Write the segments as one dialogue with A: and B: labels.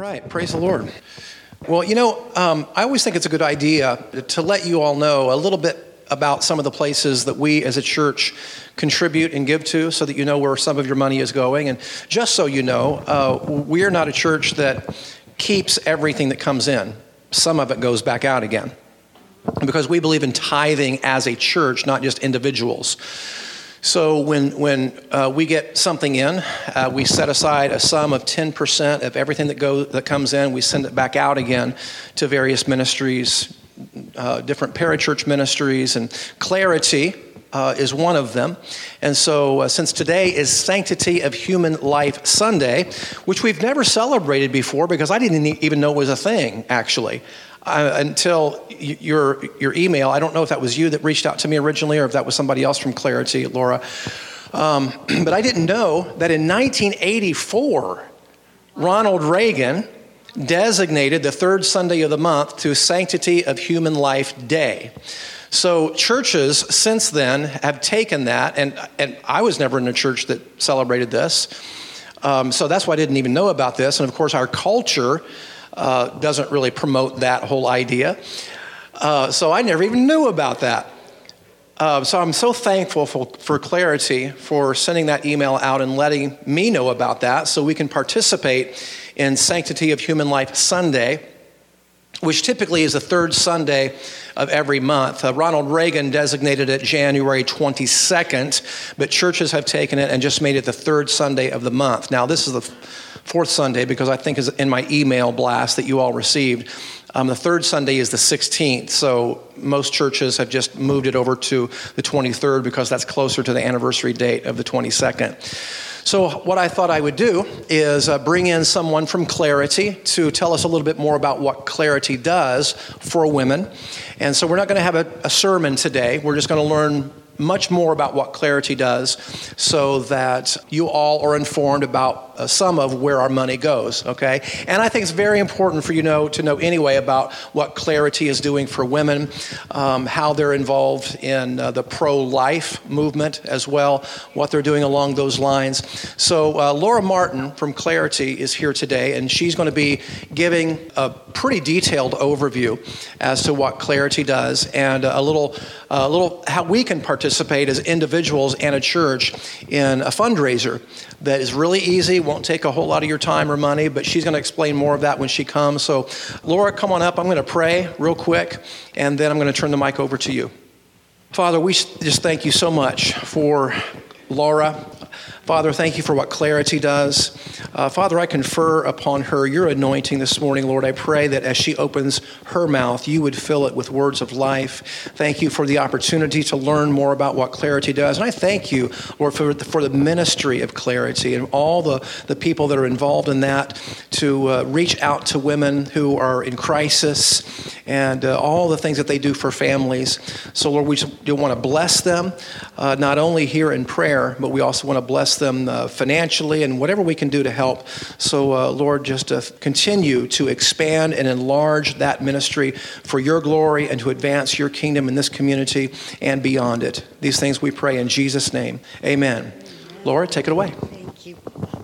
A: Right, praise the Lord. Well, you know, um, I always think it's a good idea to let you all know a little bit about some of the places that we as a church contribute and give to so that you know where some of your money is going. And just so you know, uh, we are not a church that keeps everything that comes in, some of it goes back out again. Because we believe in tithing as a church, not just individuals. So when, when uh, we get something in, uh, we set aside a sum of 10% of everything that, goes, that comes in. We send it back out again to various ministries, uh, different parachurch ministries, and Clarity uh, is one of them. And so, uh, since today is Sanctity of Human Life Sunday, which we've never celebrated before because I didn't even know it was a thing, actually uh, until your, your email. I don't know if that was you that reached out to me originally or if that was somebody else from Clarity, Laura. Um, but I didn't know that in 1984, Ronald Reagan designated the third Sunday of the month to Sanctity of Human Life Day. So churches since then have taken that, and, and I was never in a church that celebrated this. Um, so that's why I didn't even know about this. And of course, our culture uh, doesn't really promote that whole idea. Uh, so I never even knew about that. Uh, so I'm so thankful for, for Clarity for sending that email out and letting me know about that so we can participate in Sanctity of Human Life Sunday, which typically is the third Sunday of every month. Uh, Ronald Reagan designated it January 22nd, but churches have taken it and just made it the third Sunday of the month. Now, this is the fourth Sunday because I think is in my email blast that you all received. Um, the third Sunday is the 16th, so most churches have just moved it over to the 23rd because that's closer to the anniversary date of the 22nd. So, what I thought I would do is uh, bring in someone from Clarity to tell us a little bit more about what Clarity does for women. And so, we're not going to have a, a sermon today. We're just going to learn much more about what Clarity does so that you all are informed about uh, some of where our money goes, okay? And I think it's very important for you know, to know anyway about what Clarity is doing for women, um, how they're involved in uh, the pro life movement as well, what they're doing along those lines. So, uh, Laura Martin from Clarity is here today, and she's going to be giving a pretty detailed overview as to what Clarity does and a little, a little how we can participate as individuals and a church in a fundraiser that is really easy, won't take a whole lot of your time or money, but she's going to explain more of that when she comes. So, Laura, come on up. I'm going to pray real quick, and then I'm going to turn the mic over to you. Father, we just thank you so much for Laura. Father, thank you for what clarity does. Uh, Father, I confer upon her your anointing this morning, Lord. I pray that as she opens her mouth, you would fill it with words of life. Thank you for the opportunity to learn more about what clarity does. And I thank you, Lord, for the, for the ministry of clarity and all the, the people that are involved in that to uh, reach out to women who are in crisis and uh, all the things that they do for families. So, Lord, we do want to bless them, uh, not only here in prayer, but we also want to bless them uh, financially and whatever we can do to help. So, uh, Lord, just uh, continue to expand and enlarge that ministry for your glory and to advance your kingdom in this community and beyond it. These things we pray in Jesus' name. Amen. Laura, take it away.
B: Thank you.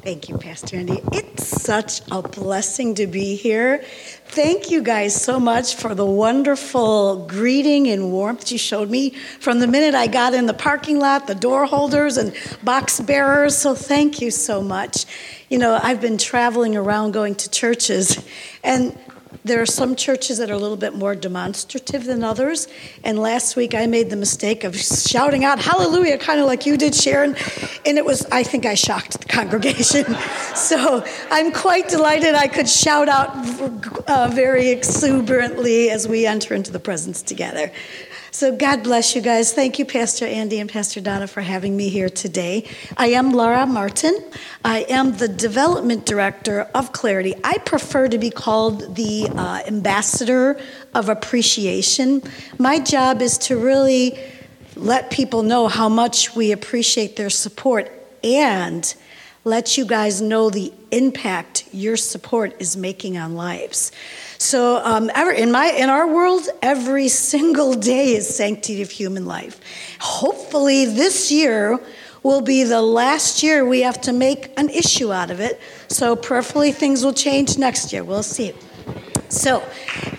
B: Thank you, Pastor Andy. It's such a blessing to be here. Thank you guys so much for the wonderful greeting and warmth you showed me from the minute I got in the parking lot, the door holders and box bearers. So thank you so much. You know, I've been traveling around going to churches, and there are some churches that are a little bit more demonstrative than others. And last week I made the mistake of shouting out hallelujah, kind of like you did, Sharon. And it was, I think I shocked the congregation. so I'm quite delighted I could shout out uh, very exuberantly as we enter into the presence together. So, God bless you guys. Thank you, Pastor Andy and Pastor Donna, for having me here today. I am Laura Martin. I am the development director of Clarity. I prefer to be called the uh, ambassador of appreciation. My job is to really let people know how much we appreciate their support and let you guys know the impact your support is making on lives. So, um, ever, in my in our world, every single day is sanctity of human life. Hopefully, this year will be the last year we have to make an issue out of it. So, prayerfully, things will change next year. We'll see. So,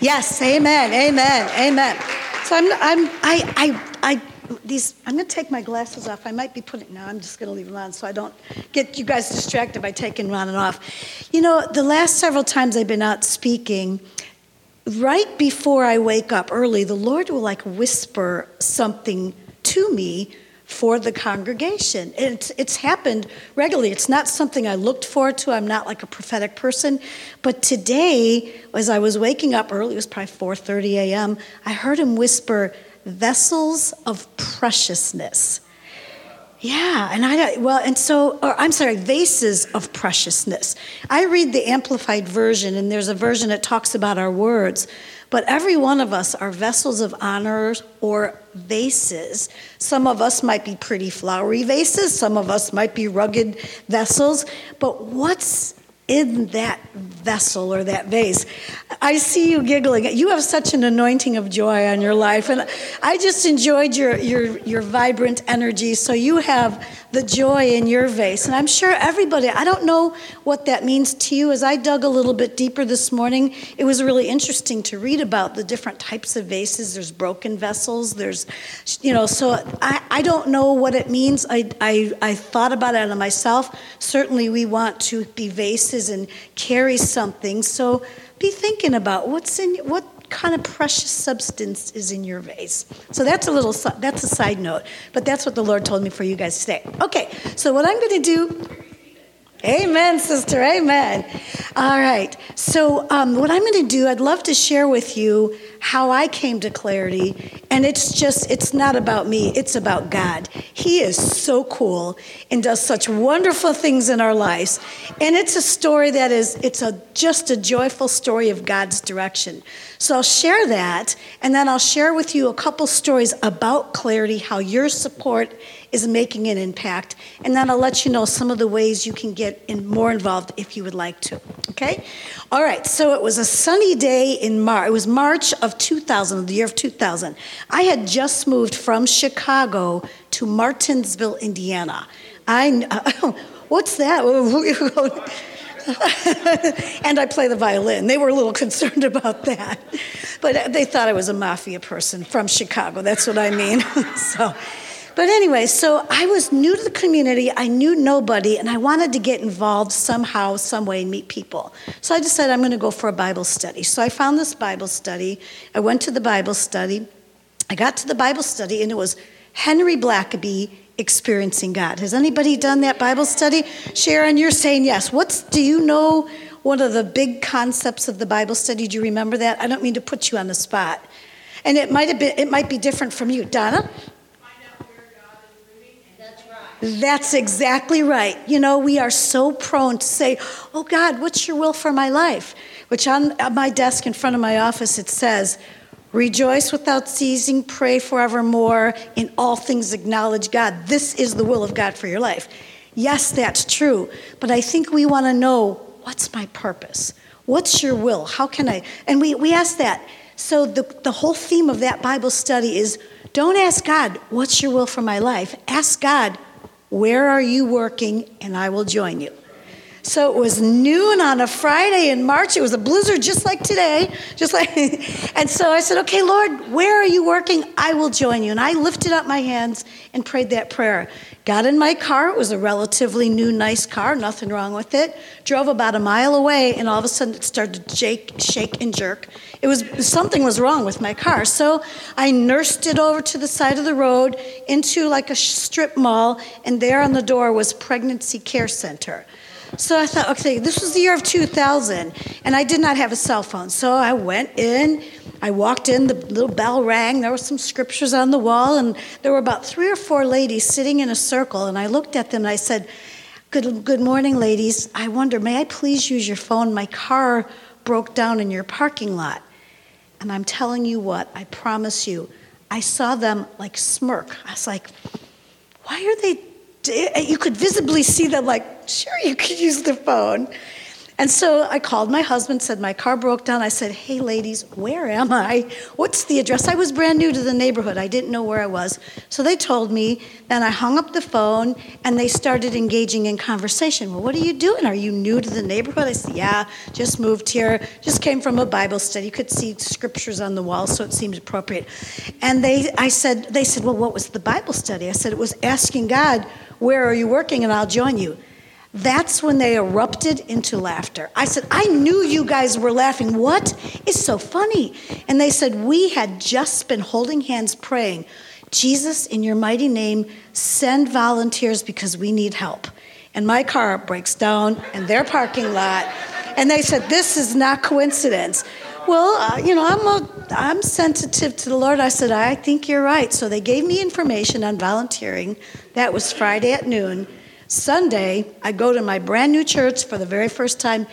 B: yes, amen, amen, amen. So I'm, I'm, I, I, I, these, I'm going to take my glasses off. I might be putting, no, I'm just going to leave them on so I don't get you guys distracted by taking one and off. You know, the last several times I've been out speaking, right before I wake up early, the Lord will like whisper something to me for the congregation. It's, it's happened regularly. It's not something I looked forward to. I'm not like a prophetic person. But today, as I was waking up early, it was probably 4:30 a.m., I heard him whisper, vessels of preciousness. Yeah, and I well, and so or I'm sorry, vases of preciousness. I read the amplified version, and there's a version that talks about our words. But every one of us are vessels of honor or vases. Some of us might be pretty flowery vases, some of us might be rugged vessels. But what's in that vessel or that vase. I see you giggling. You have such an anointing of joy on your life. And I just enjoyed your, your, your vibrant energy. So you have the joy in your vase. And I'm sure everybody, I don't know what that means to you. As I dug a little bit deeper this morning, it was really interesting to read about the different types of vases. There's broken vessels, there's, you know, so I, I don't know what it means. I, I, I thought about it on myself. Certainly, we want to be vases and carry something. So be thinking about what's in, what kind of precious substance is in your vase. So that's a little that's a side note, but that's what the Lord told me for you guys today. Okay, so what I'm going to do Amen, sister. Amen. All right. So, um, what I'm going to do, I'd love to share with you how I came to clarity. And it's just, it's not about me, it's about God. He is so cool and does such wonderful things in our lives. And it's a story that is, it's a, just a joyful story of God's direction. So, I'll share that. And then I'll share with you a couple stories about clarity, how your support is making an impact. And then I'll let you know some of the ways you can get in more involved if you would like to. Okay? All right, so it was a sunny day in March. It was March of 2000, the year of 2000. I had just moved from Chicago to Martinsville, Indiana. I, uh, what's that? and I play the violin. They were a little concerned about that. But they thought I was a mafia person from Chicago. That's what I mean. so, but anyway, so I was new to the community. I knew nobody, and I wanted to get involved somehow, some way, and meet people. So I decided I'm going to go for a Bible study. So I found this Bible study. I went to the Bible study. I got to the Bible study, and it was Henry Blackaby experiencing God. Has anybody done that Bible study? Sharon, you're saying yes. What's do you know one of the big concepts of the Bible study? Do you remember that? I don't mean to put you on the spot. And it might have been it might be different from you. Donna? That's exactly right. You know, we are so prone to say, Oh God, what's your will for my life? Which on my desk in front of my office it says, Rejoice without ceasing, pray forevermore, in all things acknowledge God. This is the will of God for your life. Yes, that's true. But I think we want to know what's my purpose? What's your will? How can I? And we, we ask that. So the, the whole theme of that Bible study is don't ask God, what's your will for my life? Ask God, where are you working? And I will join you. So it was noon on a Friday in March. It was a blizzard just like today, just like and so I said, "Okay, Lord, where are you working? I will join you." And I lifted up my hands and prayed that prayer. Got in my car. It was a relatively new nice car, nothing wrong with it. Drove about a mile away and all of a sudden it started to shake, shake and jerk. It was something was wrong with my car. So I nursed it over to the side of the road into like a strip mall and there on the door was pregnancy care center. So I thought, okay, this was the year of 2000, and I did not have a cell phone. So I went in, I walked in, the little bell rang, there were some scriptures on the wall, and there were about three or four ladies sitting in a circle. And I looked at them and I said, Good, good morning, ladies. I wonder, may I please use your phone? My car broke down in your parking lot. And I'm telling you what, I promise you, I saw them like smirk. I was like, why are they? Eh, you could visibly see them like, sure, you could use the phone. And so I called my husband, said my car broke down. I said, Hey, ladies, where am I? What's the address? I was brand new to the neighborhood. I didn't know where I was. So they told me. Then I hung up the phone and they started engaging in conversation. Well, what are you doing? Are you new to the neighborhood? I said, Yeah, just moved here. Just came from a Bible study. You could see scriptures on the wall, so it seemed appropriate. And they, I said, they said, Well, what was the Bible study? I said, It was asking God, Where are you working? And I'll join you. That's when they erupted into laughter. I said, I knew you guys were laughing. What is so funny? And they said, We had just been holding hands praying, Jesus, in your mighty name, send volunteers because we need help. And my car breaks down in their parking lot. And they said, This is not coincidence. Well, uh, you know, I'm, a, I'm sensitive to the Lord. I said, I think you're right. So they gave me information on volunteering. That was Friday at noon. Sunday, I go to my brand new church for the very first time.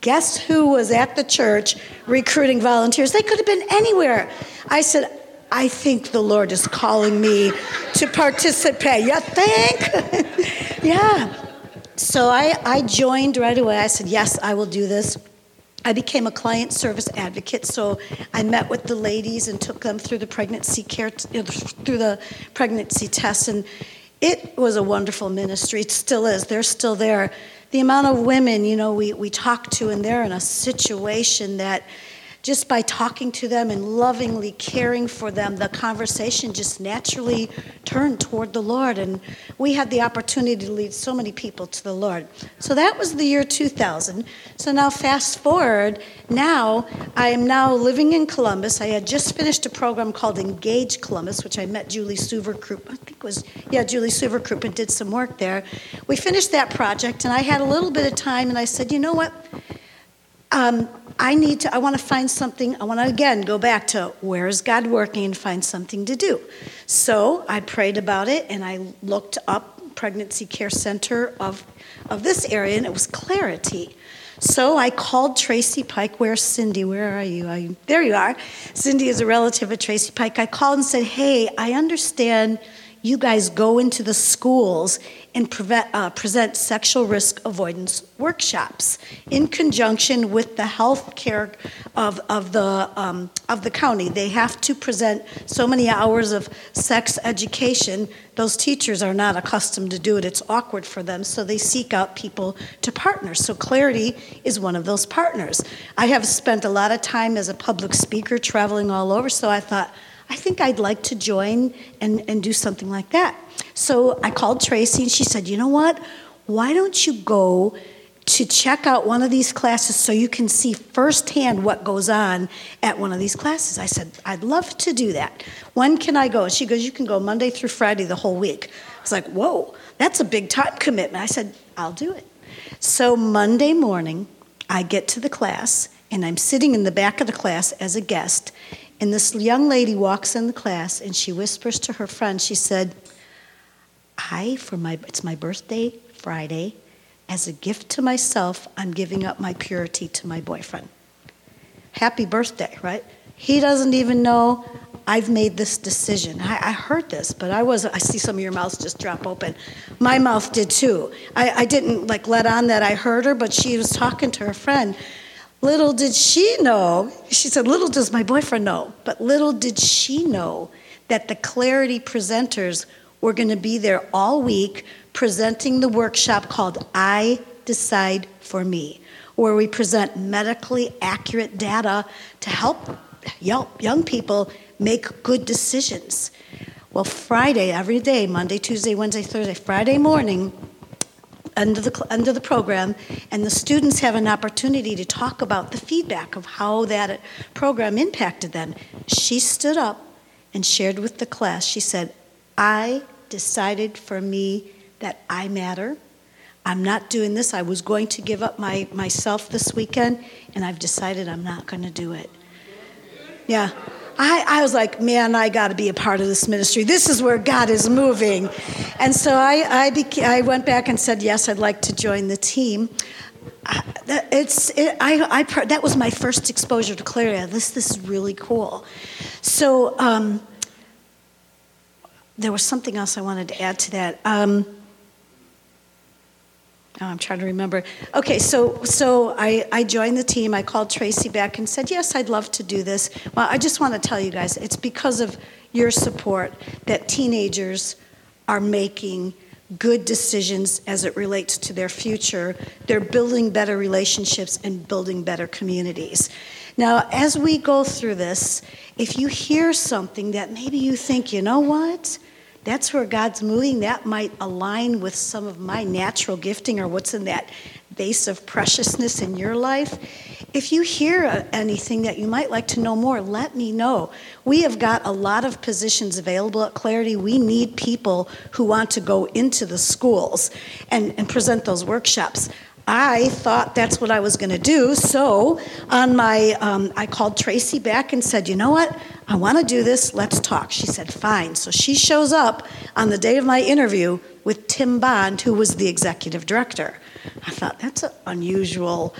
B: Guess who was at the church recruiting volunteers? They could have been anywhere. I said, I think the Lord is calling me to participate. You think? yeah. So I, I joined right away. I said, Yes, I will do this. I became a client service advocate, so I met with the ladies and took them through the pregnancy care, through the pregnancy tests, and it was a wonderful ministry. It still is. They're still there. The amount of women, you know, we, we talk to, and they're in a situation that just by talking to them and lovingly caring for them, the conversation just naturally turned toward the Lord. And we had the opportunity to lead so many people to the Lord. So that was the year 2000. So now, fast forward, now I am now living in Columbus. I had just finished a program called Engage Columbus, which I met Julie Suverkrupp, I think it was, yeah, Julie Suverkrupp, and did some work there. We finished that project, and I had a little bit of time, and I said, you know what? Um, I need to, I want to find something, I want to again go back to where is God working and find something to do. So I prayed about it and I looked up pregnancy care center of, of this area and it was Clarity. So I called Tracy Pike. Where's Cindy? Where are you? are you? There you are. Cindy is a relative of Tracy Pike. I called and said, Hey, I understand you guys go into the schools and prevent, uh, present sexual risk avoidance workshops in conjunction with the health care of, of, the, um, of the county. They have to present so many hours of sex education. Those teachers are not accustomed to do it, it's awkward for them, so they seek out people to partner. So, Clarity is one of those partners. I have spent a lot of time as a public speaker traveling all over, so I thought, I think I'd like to join and, and do something like that. So I called Tracy and she said, You know what? Why don't you go to check out one of these classes so you can see firsthand what goes on at one of these classes? I said, I'd love to do that. When can I go? She goes, You can go Monday through Friday the whole week. I was like, Whoa, that's a big time commitment. I said, I'll do it. So Monday morning, I get to the class and I'm sitting in the back of the class as a guest and this young lady walks in the class and she whispers to her friend, she said, I, for my, it's my birthday Friday, as a gift to myself, I'm giving up my purity to my boyfriend. Happy birthday, right? He doesn't even know I've made this decision. I, I, heard this, but I was I see some of your mouths just drop open. My mouth did too. I, I didn't like let on that I heard her, but she was talking to her friend. Little did she know, she said, Little does my boyfriend know, but little did she know that the Clarity presenters were going to be there all week presenting the workshop called I Decide for Me, where we present medically accurate data to help young people make good decisions. Well, Friday, every day, Monday, Tuesday, Wednesday, Thursday, Friday morning, under the, under the program, and the students have an opportunity to talk about the feedback of how that uh, program impacted them. She stood up and shared with the class. She said, I decided for me that I matter. I'm not doing this. I was going to give up my, myself this weekend, and I've decided I'm not going to do it. Yeah. I, I was like, man, I got to be a part of this ministry. This is where God is moving. And so I, I, beca- I went back and said, yes, I'd like to join the team. it's it, I, I that was my first exposure to Clarity. This this is really cool. So um, there was something else I wanted to add to that. Um, I'm trying to remember. Okay, so so I, I joined the team. I called Tracy back and said, Yes, I'd love to do this. Well, I just want to tell you guys, it's because of your support that teenagers are making good decisions as it relates to their future. They're building better relationships and building better communities. Now, as we go through this, if you hear something that maybe you think, you know what? That's where God's moving. That might align with some of my natural gifting or what's in that base of preciousness in your life. If you hear anything that you might like to know more, let me know. We have got a lot of positions available at Clarity. We need people who want to go into the schools and, and present those workshops. I thought that's what I was going to do. So on my, um, I called Tracy back and said, you know what? I want to do this. Let's talk. She said, fine. So she shows up on the day of my interview with Tim Bond, who was the executive director. I thought that's an unusual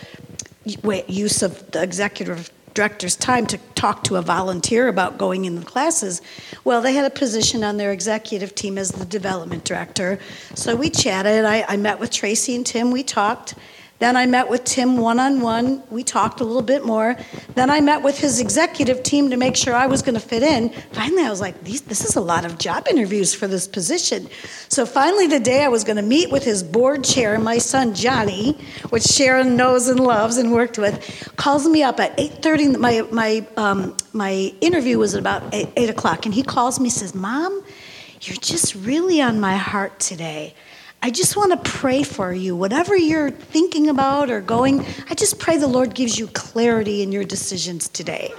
B: use of the executive director's time to talk to a volunteer about going in the classes. Well, they had a position on their executive team as the development director. So we chatted. I, I met with Tracy and Tim. We talked. Then I met with Tim one on one. We talked a little bit more. Then I met with his executive team to make sure I was going to fit in. Finally, I was like, this is a lot of job interviews for this position. So finally, the day I was going to meet with his board chair, my son Johnny, which Sharon knows and loves and worked with, calls me up at 8:30. My my um, my interview was at about 8, 8 o'clock, and he calls me, says, "Mom, you're just really on my heart today." I just want to pray for you. Whatever you're thinking about or going, I just pray the Lord gives you clarity in your decisions today.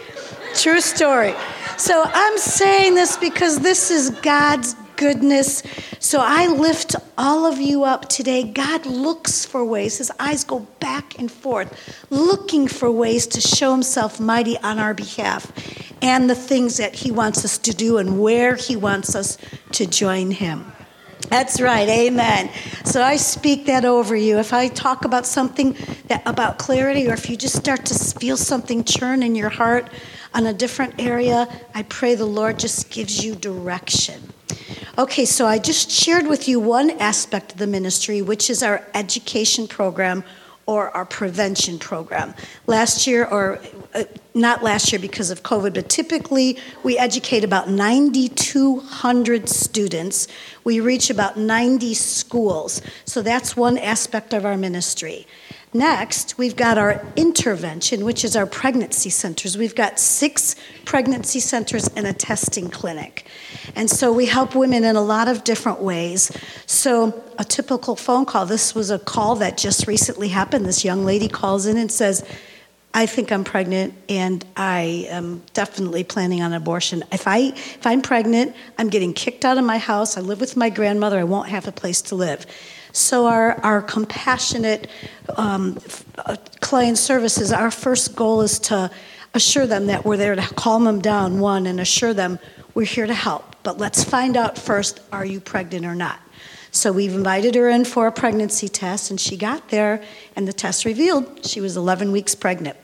B: True story. So I'm saying this because this is God's goodness. So I lift all of you up today. God looks for ways, his eyes go back and forth, looking for ways to show himself mighty on our behalf and the things that he wants us to do and where he wants us to join him. That's right, amen. So I speak that over you. If I talk about something that, about clarity, or if you just start to feel something churn in your heart on a different area, I pray the Lord just gives you direction. Okay, so I just shared with you one aspect of the ministry, which is our education program or our prevention program. Last year, or uh, not last year because of COVID, but typically we educate about 9,200 students. We reach about 90 schools. So that's one aspect of our ministry. Next, we've got our intervention, which is our pregnancy centers. We've got six pregnancy centers and a testing clinic. And so we help women in a lot of different ways. So, a typical phone call this was a call that just recently happened. This young lady calls in and says, I think I'm pregnant and I am definitely planning on abortion. If I if I'm pregnant, I'm getting kicked out of my house. I live with my grandmother. I won't have a place to live. So, our, our compassionate um, uh, client services, our first goal is to assure them that we're there to calm them down, one, and assure them we're here to help. But let's find out first are you pregnant or not? So we've invited her in for a pregnancy test, and she got there, and the test revealed she was 11 weeks pregnant.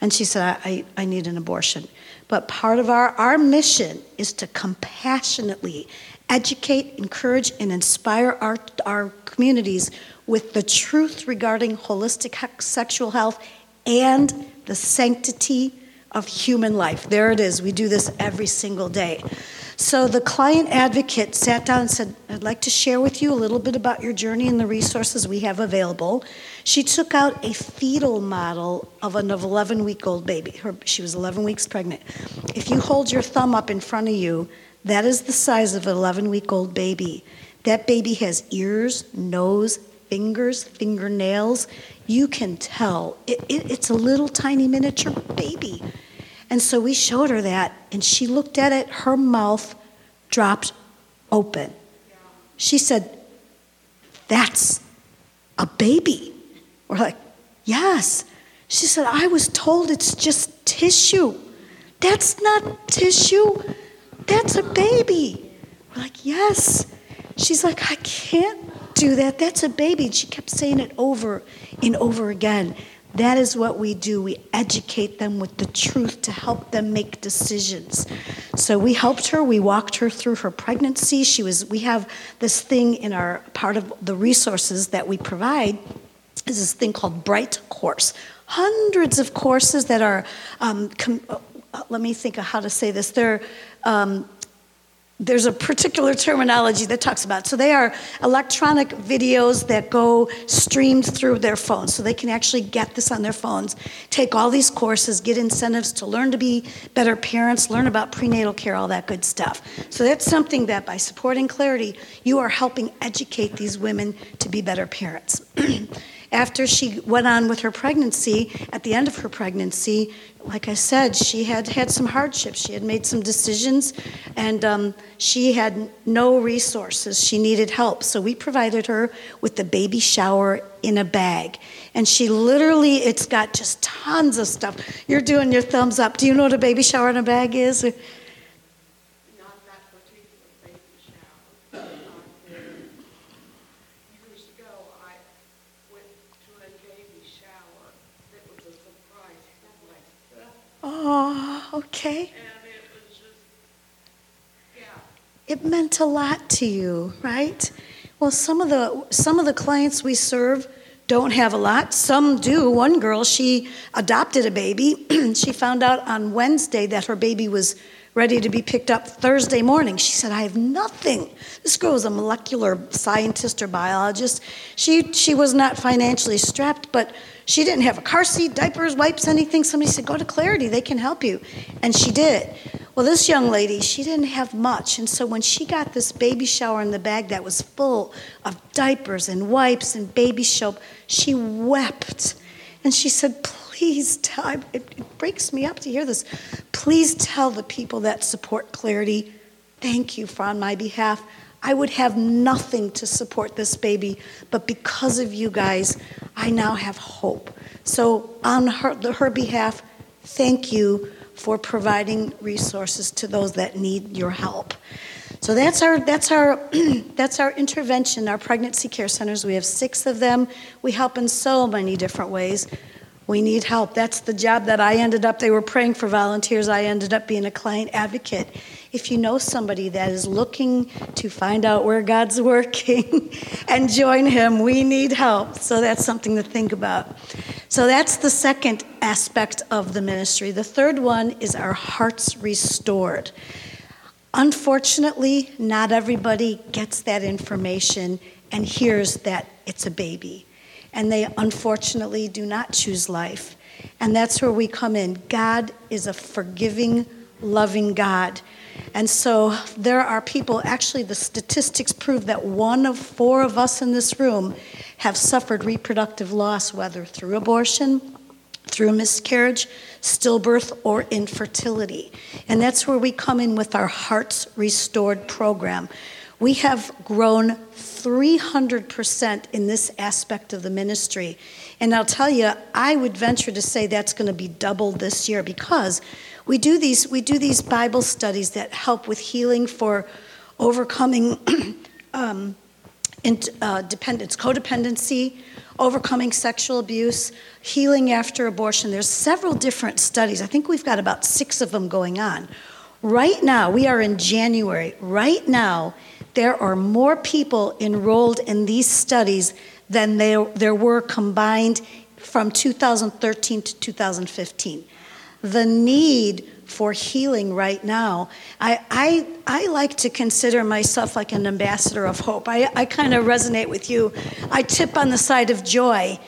B: And she said, I, I need an abortion. But part of our, our mission is to compassionately educate, encourage, and inspire our, our communities with the truth regarding holistic sexual health and the sanctity of human life. There it is. We do this every single day. So the client advocate sat down and said, I'd like to share with you a little bit about your journey and the resources we have available. She took out a fetal model of an 11 week old baby. Her, she was 11 weeks pregnant. If you hold your thumb up in front of you, that is the size of an 11 week old baby. That baby has ears, nose, fingers, fingernails. You can tell it, it, it's a little tiny miniature baby. And so we showed her that, and she looked at it, her mouth dropped open. She said, That's a baby. We're like, Yes. She said, I was told it's just tissue. That's not tissue. That's a baby. We're like, Yes. She's like, I can't do that. That's a baby. And she kept saying it over and over again. That is what we do. We educate them with the truth to help them make decisions. So we helped her. We walked her through her pregnancy. She was. We have this thing in our part of the resources that we provide is this thing called Bright Course. Hundreds of courses that are. Um, com- uh, let me think of how to say this. They're um, there's a particular terminology that talks about. So they are electronic videos that go streamed through their phones. So they can actually get this on their phones, take all these courses, get incentives to learn to be better parents, learn about prenatal care, all that good stuff. So that's something that by supporting Clarity, you are helping educate these women to be better parents. After she went on with her pregnancy, at the end of her pregnancy, like I said, she had had some hardships. She had made some decisions, and um, she had no resources. She needed help. So we provided her with the baby shower in a bag. And she literally, it's got just tons of stuff. You're doing your thumbs up. Do you know what a baby shower in a bag is? Oh, okay. It meant a lot to you, right? Well, some of the some of the clients we serve don't have a lot. Some do. One girl, she adopted a baby. she found out on Wednesday that her baby was ready to be picked up Thursday morning. She said, I have nothing. This girl was a molecular scientist or biologist. She, she was not financially strapped, but she didn't have a car seat, diapers, wipes, anything. Somebody said, Go to Clarity, they can help you. And she did. Well, this young lady, she didn't have much. And so when she got this baby shower in the bag that was full of diapers and wipes and baby soap, she wept. And she said, Please tell, it, it breaks me up to hear this. Please tell the people that support Clarity, thank you for on my behalf. I would have nothing to support this baby, but because of you guys, I now have hope. So, on her, her behalf, thank you for providing resources to those that need your help. So that's our that's our that's our intervention. Our pregnancy care centers. We have six of them. We help in so many different ways. We need help. That's the job that I ended up. They were praying for volunteers. I ended up being a client advocate. If you know somebody that is looking to find out where God's working and join Him, we need help. So that's something to think about. So that's the second aspect of the ministry. The third one is our hearts restored. Unfortunately, not everybody gets that information and hears that it's a baby and they unfortunately do not choose life. And that's where we come in. God is a forgiving, loving God. And so there are people, actually, the statistics prove that one of four of us in this room have suffered reproductive loss, whether through abortion, through miscarriage, stillbirth, or infertility. And that's where we come in with our Hearts Restored program. We have grown 300% in this aspect of the ministry. And I'll tell you, I would venture to say that's going to be doubled this year because we do these, we do these Bible studies that help with healing for overcoming um, uh, dependence, codependency, overcoming sexual abuse, healing after abortion. There's several different studies. I think we've got about six of them going on. Right now, we are in January. Right now, there are more people enrolled in these studies than there, there were combined from 2013 to 2015. The need for healing right now. I, I, I like to consider myself like an ambassador of hope. I, I kind of resonate with you. I tip on the side of joy.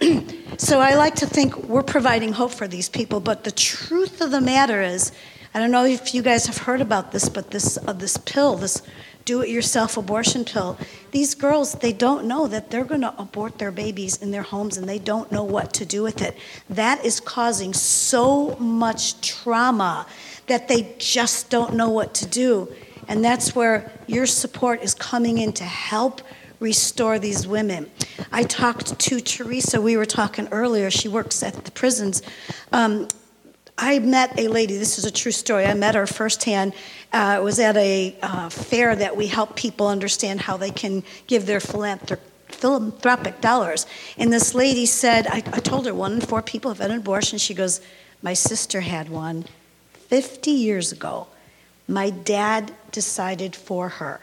B: so I like to think we're providing hope for these people, but the truth of the matter is, I don't know if you guys have heard about this, but this, uh, this pill, this do it yourself abortion pill. These girls, they don't know that they're going to abort their babies in their homes and they don't know what to do with it. That is causing so much trauma that they just don't know what to do. And that's where your support is coming in to help restore these women. I talked to Teresa, we were talking earlier, she works at the prisons. Um, I met a lady, this is a true story, I met her firsthand. Uh, it was at a uh, fair that we help people understand how they can give their philanthrop- philanthropic dollars. And this lady said, I, I told her one in four people have had an abortion. She goes, My sister had one 50 years ago. My dad decided for her.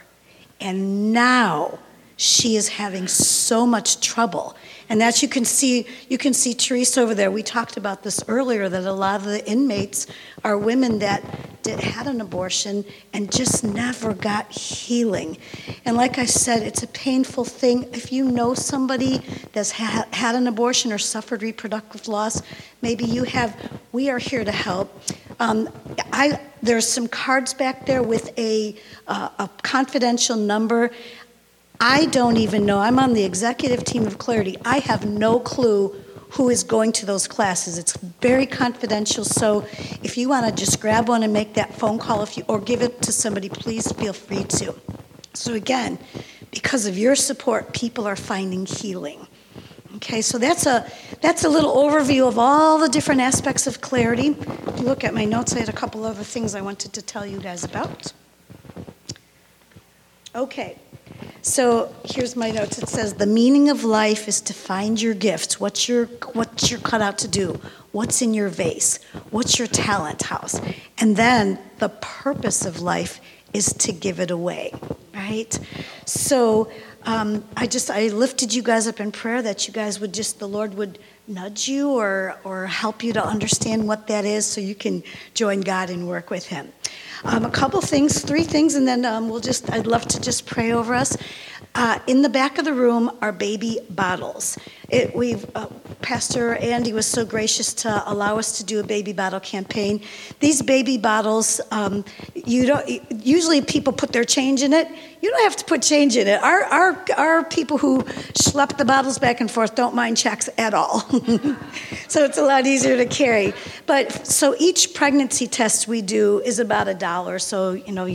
B: And now she is having so much trouble. And that you can see, you can see Teresa over there. We talked about this earlier that a lot of the inmates are women that did, had an abortion and just never got healing. And like I said, it's a painful thing. If you know somebody that's ha- had an abortion or suffered reproductive loss, maybe you have. We are here to help. Um, I, there's some cards back there with a, uh, a confidential number. I don't even know. I'm on the executive team of Clarity. I have no clue who is going to those classes. It's very confidential. So if you want to just grab one and make that phone call, if you or give it to somebody, please feel free to. So again, because of your support, people are finding healing. Okay, so that's a that's a little overview of all the different aspects of clarity. If you look at my notes, I had a couple other things I wanted to tell you guys about. Okay. So here's my notes. It says the meaning of life is to find your gifts. What's your what you're cut out to do? What's in your vase? What's your talent house? And then the purpose of life is to give it away, right? So um, I just I lifted you guys up in prayer that you guys would just the Lord would nudge you or or help you to understand what that is, so you can join God and work with Him. Um, a couple things, three things, and then um, we'll just, I'd love to just pray over us. Uh, in the back of the room are baby bottles. It, we've, uh, Pastor Andy was so gracious to allow us to do a baby bottle campaign. These baby bottles, um, you don't. Usually, people put their change in it. You don't have to put change in it. Our our our people who schlep the bottles back and forth don't mind checks at all, so it's a lot easier to carry. But so each pregnancy test we do is about a dollar. So you know,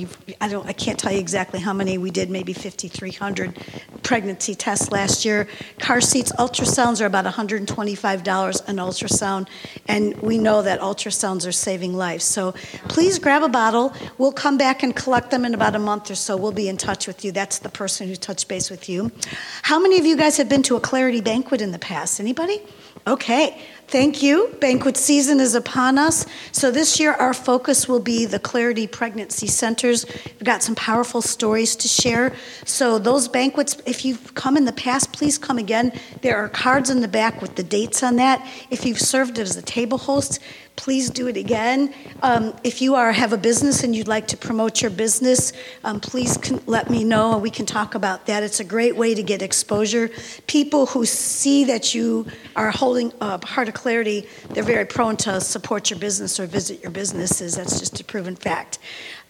B: I don't, I can't tell you exactly how many we did. Maybe fifty three hundred pregnancy tests last year. Car seats, ultrasounds are about $125 an ultrasound, and we know that ultrasounds are saving lives. So please grab a bottle. We'll come back and collect them in about a month or so. We'll be in touch with you. That's the person who touched base with you. How many of you guys have been to a Clarity banquet in the past? Anybody? Okay. Thank you. Banquet season is upon us. So this year, our focus will be the Clarity Pregnancy Centers. We've got some powerful stories to share. So, those banquets, if you've come in the past, please come again. There are cards in the back with the dates on that. If you've served as a table host, please do it again. Um, if you are have a business and you'd like to promote your business, um, please let me know and we can talk about that. It's a great way to get exposure. People who see that you are holding a heart of clarity, they're very prone to support your business or visit your businesses. That's just a proven fact.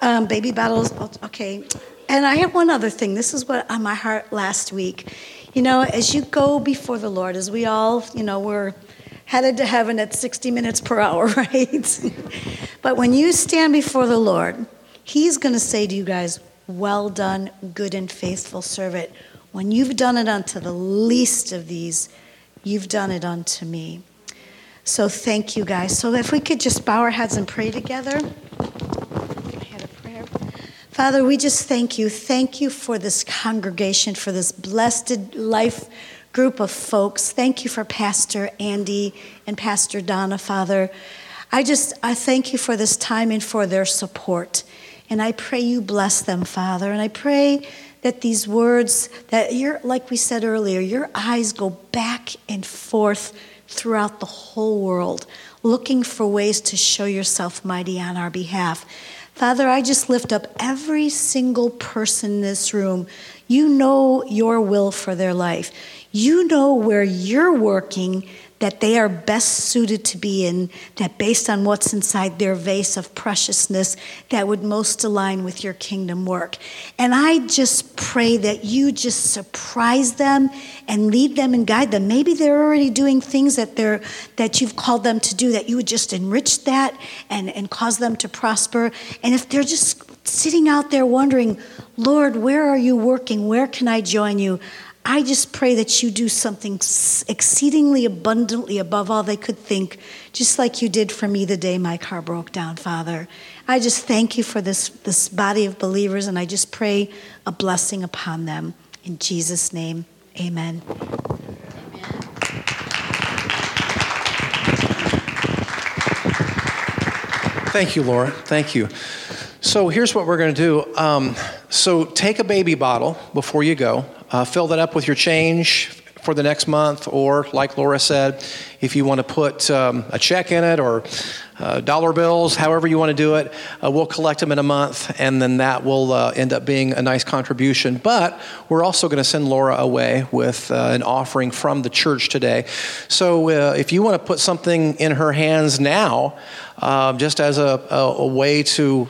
B: Um, baby bottles, okay. And I have one other thing. This is what on my heart last week. You know, as you go before the Lord, as we all, you know, we're headed to heaven at 60 minutes per hour, right? but when you stand before the Lord, He's going to say to you guys, Well done, good and faithful servant. When you've done it unto the least of these, you've done it unto me. So thank you guys. So if we could just bow our heads and pray together. Father, we just thank you. Thank you for this congregation, for this blessed life group of folks. Thank you for Pastor Andy and Pastor Donna, Father. I just I thank you for this time and for their support. And I pray you bless them, Father. And I pray that these words that you're like we said earlier, your eyes go back and forth throughout the whole world, looking for ways to show yourself mighty on our behalf. Father, I just lift up every single person in this room. You know your will for their life you know where you're working that they are best suited to be in, that based on what's inside their vase of preciousness, that would most align with your kingdom work. And I just pray that you just surprise them and lead them and guide them. Maybe they're already doing things that they're that you've called them to do, that you would just enrich that and, and cause them to prosper. And if they're just sitting out there wondering, Lord, where are you working? Where can I join you? I just pray that you do something exceedingly abundantly above all they could think, just like you did for me the day my car broke down, Father. I just thank you for this, this body of believers, and I just pray a blessing upon them. In Jesus' name, Amen.
A: Thank you, Laura. Thank you. So here's what we're going to do. Um, so take a baby bottle before you go. Uh, fill that up with your change for the next month, or like Laura said, if you want to put um, a check in it or uh, dollar bills, however you want to do it, uh, we'll collect them in a month, and then that will uh, end up being a nice contribution. But we're also going to send Laura away with uh, an offering from the church today. So uh, if you want to put something in her hands now, uh, just as a, a, a way to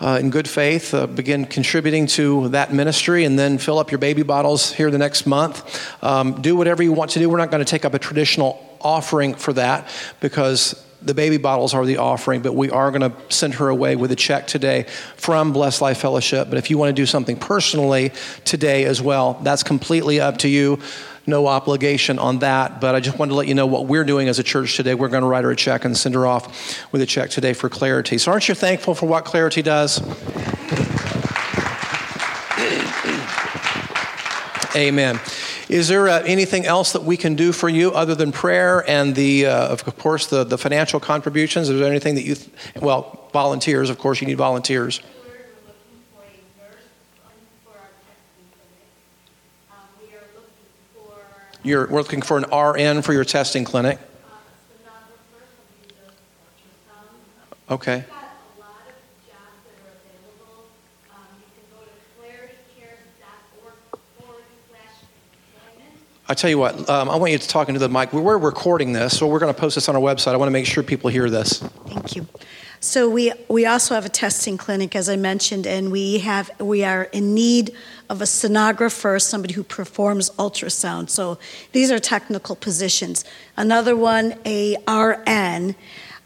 A: uh, in good faith, uh, begin contributing to that ministry, and then fill up your baby bottles here the next month. Um, do whatever you want to do. We're not going to take up a traditional offering for that because the baby bottles are the offering, but we are going to send her away with a check today from Blessed Life Fellowship. But if you want to do something personally today as well, that's completely up to you no obligation on that. But I just wanted to let you know what we're doing as a church today. We're going to write her a check and send her off with a check today for Clarity. So, aren't you thankful for what Clarity does? Amen. Is there uh, anything else that we can do for you other than prayer and the, uh, of course, the, the financial contributions? Is there anything that you, th- well, volunteers, of course, you need volunteers. You're we're looking for an RN for your testing clinic. Okay. I tell you what, um, I want you to talk into the mic. We're recording this, so we're going to post this on our website. I want to make sure people hear this.
B: Thank you. So we we also have a testing clinic, as I mentioned, and we have we are in need of a sonographer, somebody who performs ultrasound. So these are technical positions. Another one, a RN.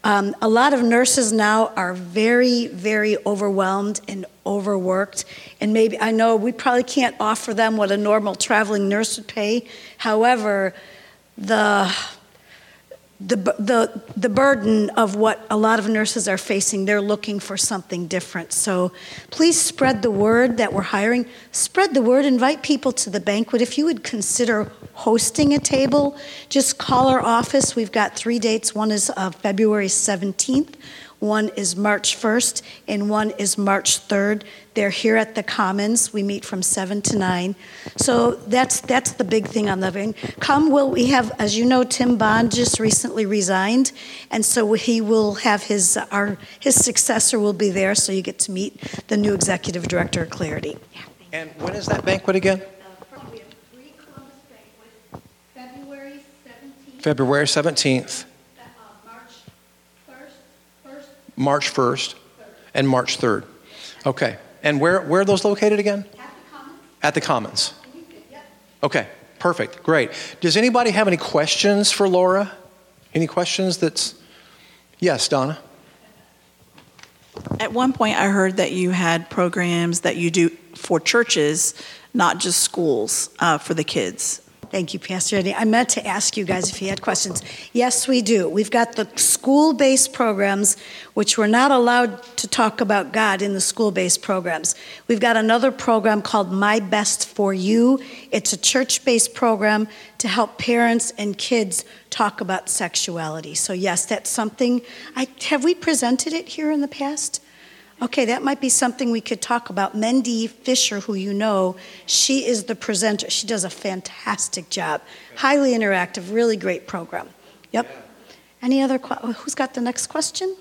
B: Um, a lot of nurses now are very, very overwhelmed and overworked. And maybe, I know we probably can't offer them what a normal traveling nurse would pay. However, the the, the, the burden of what a lot of nurses are facing. They're looking for something different. So please spread the word that we're hiring. Spread the word, invite people to the banquet. If you would consider hosting a table, just call our office. We've got three dates. One is uh, February 17th, one is March 1st, and one is March 3rd. They're here at the Commons. We meet from 7 to 9. So that's that's the big thing on the thing. Come will we have as you know Tim Bond just recently resigned and so he will have his our his successor will be there so you get to meet the new executive director of Clarity.
A: And when is that banquet again? February 17th. March 1st and March 3rd. Okay. And where, where are those located again?
B: At the Commons.
A: At the Commons. Okay, perfect, great. Does anybody have any questions for Laura? Any questions that's. Yes, Donna?
C: At one point, I heard that you had programs that you do for churches, not just schools, uh, for the kids.
B: Thank you, Pastor Eddie. I meant to ask you guys if you had questions. Yes, we do. We've got the school based programs, which we're not allowed to talk about God in the school based programs. We've got another program called My Best for You. It's a church based program to help parents and kids talk about sexuality. So, yes, that's something. I, have we presented it here in the past? Okay, that might be something we could talk about. Mendy Fisher, who you know, she is the presenter. She does a fantastic job. Highly interactive, really great program. Yep. Any other, who's got the next question?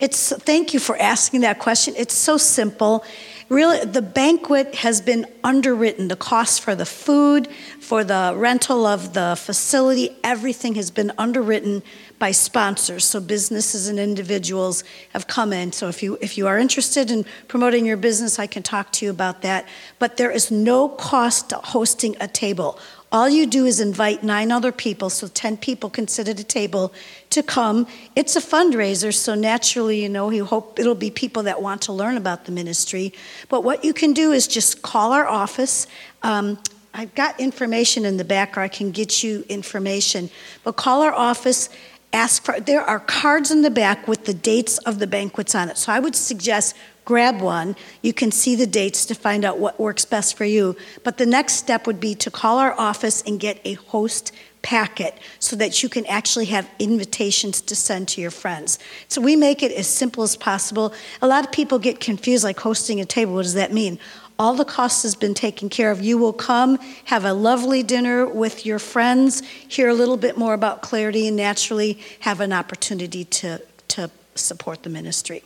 B: It's, thank you for asking that question. It's so simple. Really, the banquet has been underwritten. The cost for the food, for the rental of the facility, everything has been underwritten by sponsors. So businesses and individuals have come in. So if you if you are interested in promoting your business, I can talk to you about that. But there is no cost to hosting a table. All you do is invite nine other people, so 10 people can sit at a table to come. It's a fundraiser, so naturally, you know, you hope it'll be people that want to learn about the ministry. But what you can do is just call our office. Um, I've got information in the back, or I can get you information. But call our office ask for there are cards in the back with the dates of the banquets on it so i would suggest grab one. You can see the dates to find out what works best for you. But the next step would be to call our office and get a host packet so that you can actually have invitations to send to your friends. So we make it as simple as possible. A lot of people get confused like hosting a table. What does that mean? All the cost has been taken care of. You will come, have a lovely dinner with your friends, hear a little bit more about clarity, and naturally have an opportunity to, to support the ministry.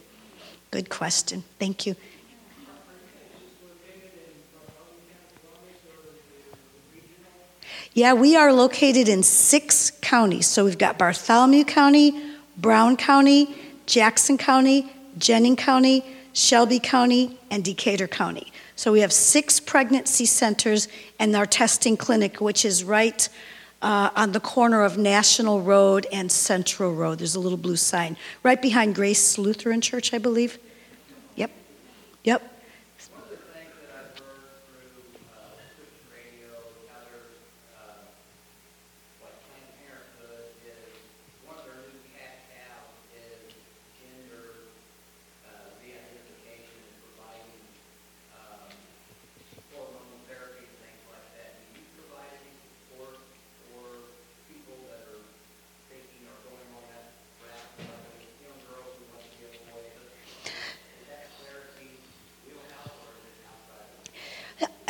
B: Good question. Thank you. Yeah, we are located in six counties. So we've got Bartholomew County, Brown County, Jackson County, Jennings County, Shelby County, and Decatur County. So we have six pregnancy centers and our testing clinic, which is right uh, on the corner of National Road and Central Road. There's a little blue sign right behind Grace Lutheran Church, I believe. Yep. Yep.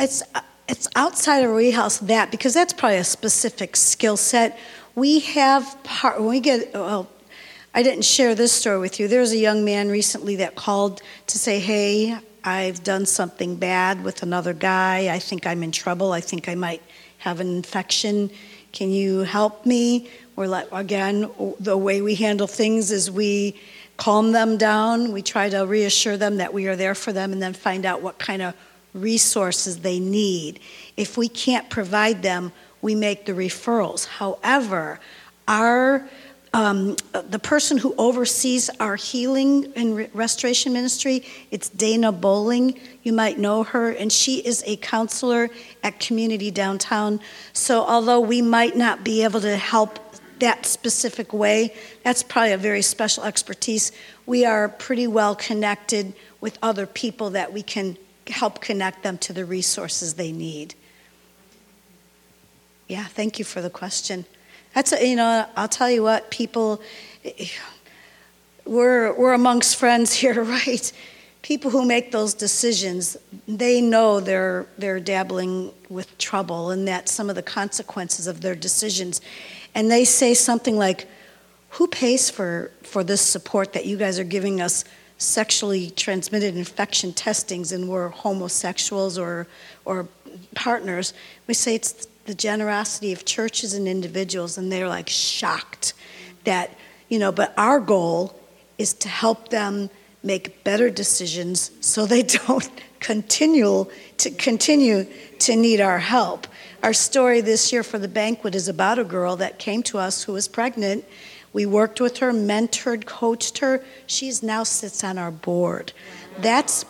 B: It's it's outside of Rehouse that because that's probably a specific skill set. We have part when we get well. I didn't share this story with you. There was a young man recently that called to say, "Hey, I've done something bad with another guy. I think I'm in trouble. I think I might have an infection. Can you help me?" We're like, again, the way we handle things is we calm them down. We try to reassure them that we are there for them, and then find out what kind of resources they need. If we can't provide them, we make the referrals. However, our um, the person who oversees our healing and restoration ministry, it's Dana Bowling. You might know her, and she is a counselor at Community Downtown. So, although we might not be able to help that specific way, that's probably a very special expertise. We are pretty well connected with other people that we can help connect them to the resources they need. Yeah, thank you for the question. That's a, you know, I'll tell you what, people, we're we're amongst friends here, right? People who make those decisions, they know they're they're dabbling with trouble and that some of the consequences of their decisions, and they say something like, "Who pays for for this support that you guys are giving us?" Sexually transmitted infection testings and we're homosexuals or, or partners, we say it's the generosity of churches and individuals, and they're like shocked that, you know, but our goal is to help them make better decisions so they don't continue to continue to need our help. Our story this year for the banquet is about a girl that came to us who was pregnant we worked with her, mentored, coached her. She's now sits on our board. That's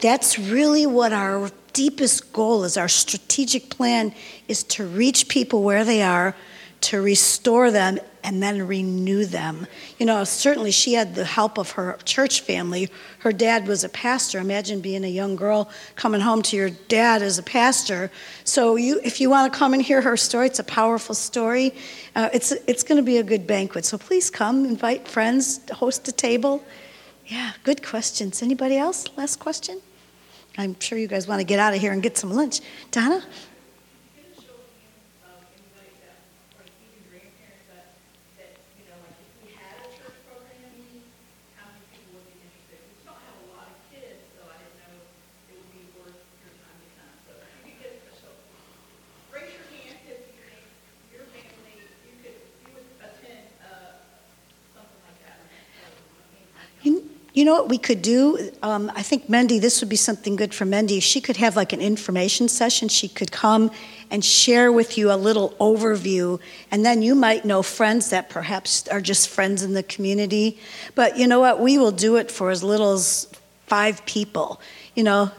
B: that's really what our deepest goal is. Our strategic plan is to reach people where they are to restore them and then renew them. You know, certainly she had the help of her church family. Her dad was a pastor. Imagine being a young girl coming home to your dad as a pastor. So, you, if you want to come and hear her story, it's a powerful story. Uh, it's it's going to be a good banquet. So please come, invite friends, host a table. Yeah, good questions. Anybody else? Last question. I'm sure you guys want to get out of here and get some lunch. Donna. You know what we could do? Um, I think Mendy, this would be something good for Mendy. She could have like an information session. She could come and share with you a little overview, and then you might know friends that perhaps are just friends in the community. But you know what? We will do it for as little as five people. You know,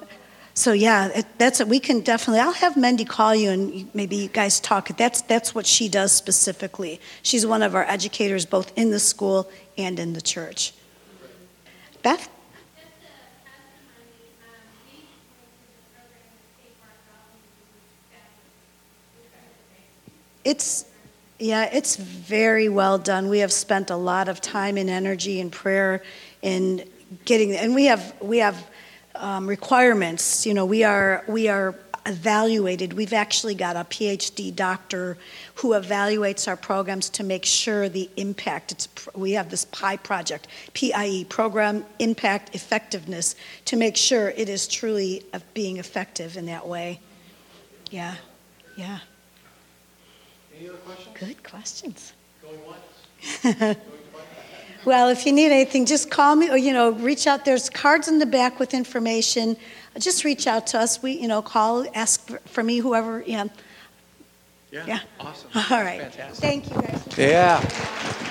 B: so yeah, it, that's it. We can definitely. I'll have Mendy call you and maybe you guys talk. That's that's what she does specifically. She's one of our educators, both in the school and in the church. Beth? It's, yeah, it's very well done. We have spent a lot of time and energy and prayer in getting, and we have, we have um, requirements. You know, we are, we are evaluated. We've actually got a PhD doctor who evaluates our programs to make sure the impact. It's, we have this PIE project, PIE, Program Impact Effectiveness, to make sure it is truly uh, being effective in that way. Yeah, yeah.
A: Any other questions?
B: Good questions.
A: Going once?
B: Well, if you need anything, just call me or, you know, reach out. There's cards in the back with information. Just reach out to us. We, you know, call, ask for- for me, whoever, you know. Yeah.
A: Awesome.
B: All right.
A: Fantastic.
B: Thank you, guys.
A: Yeah.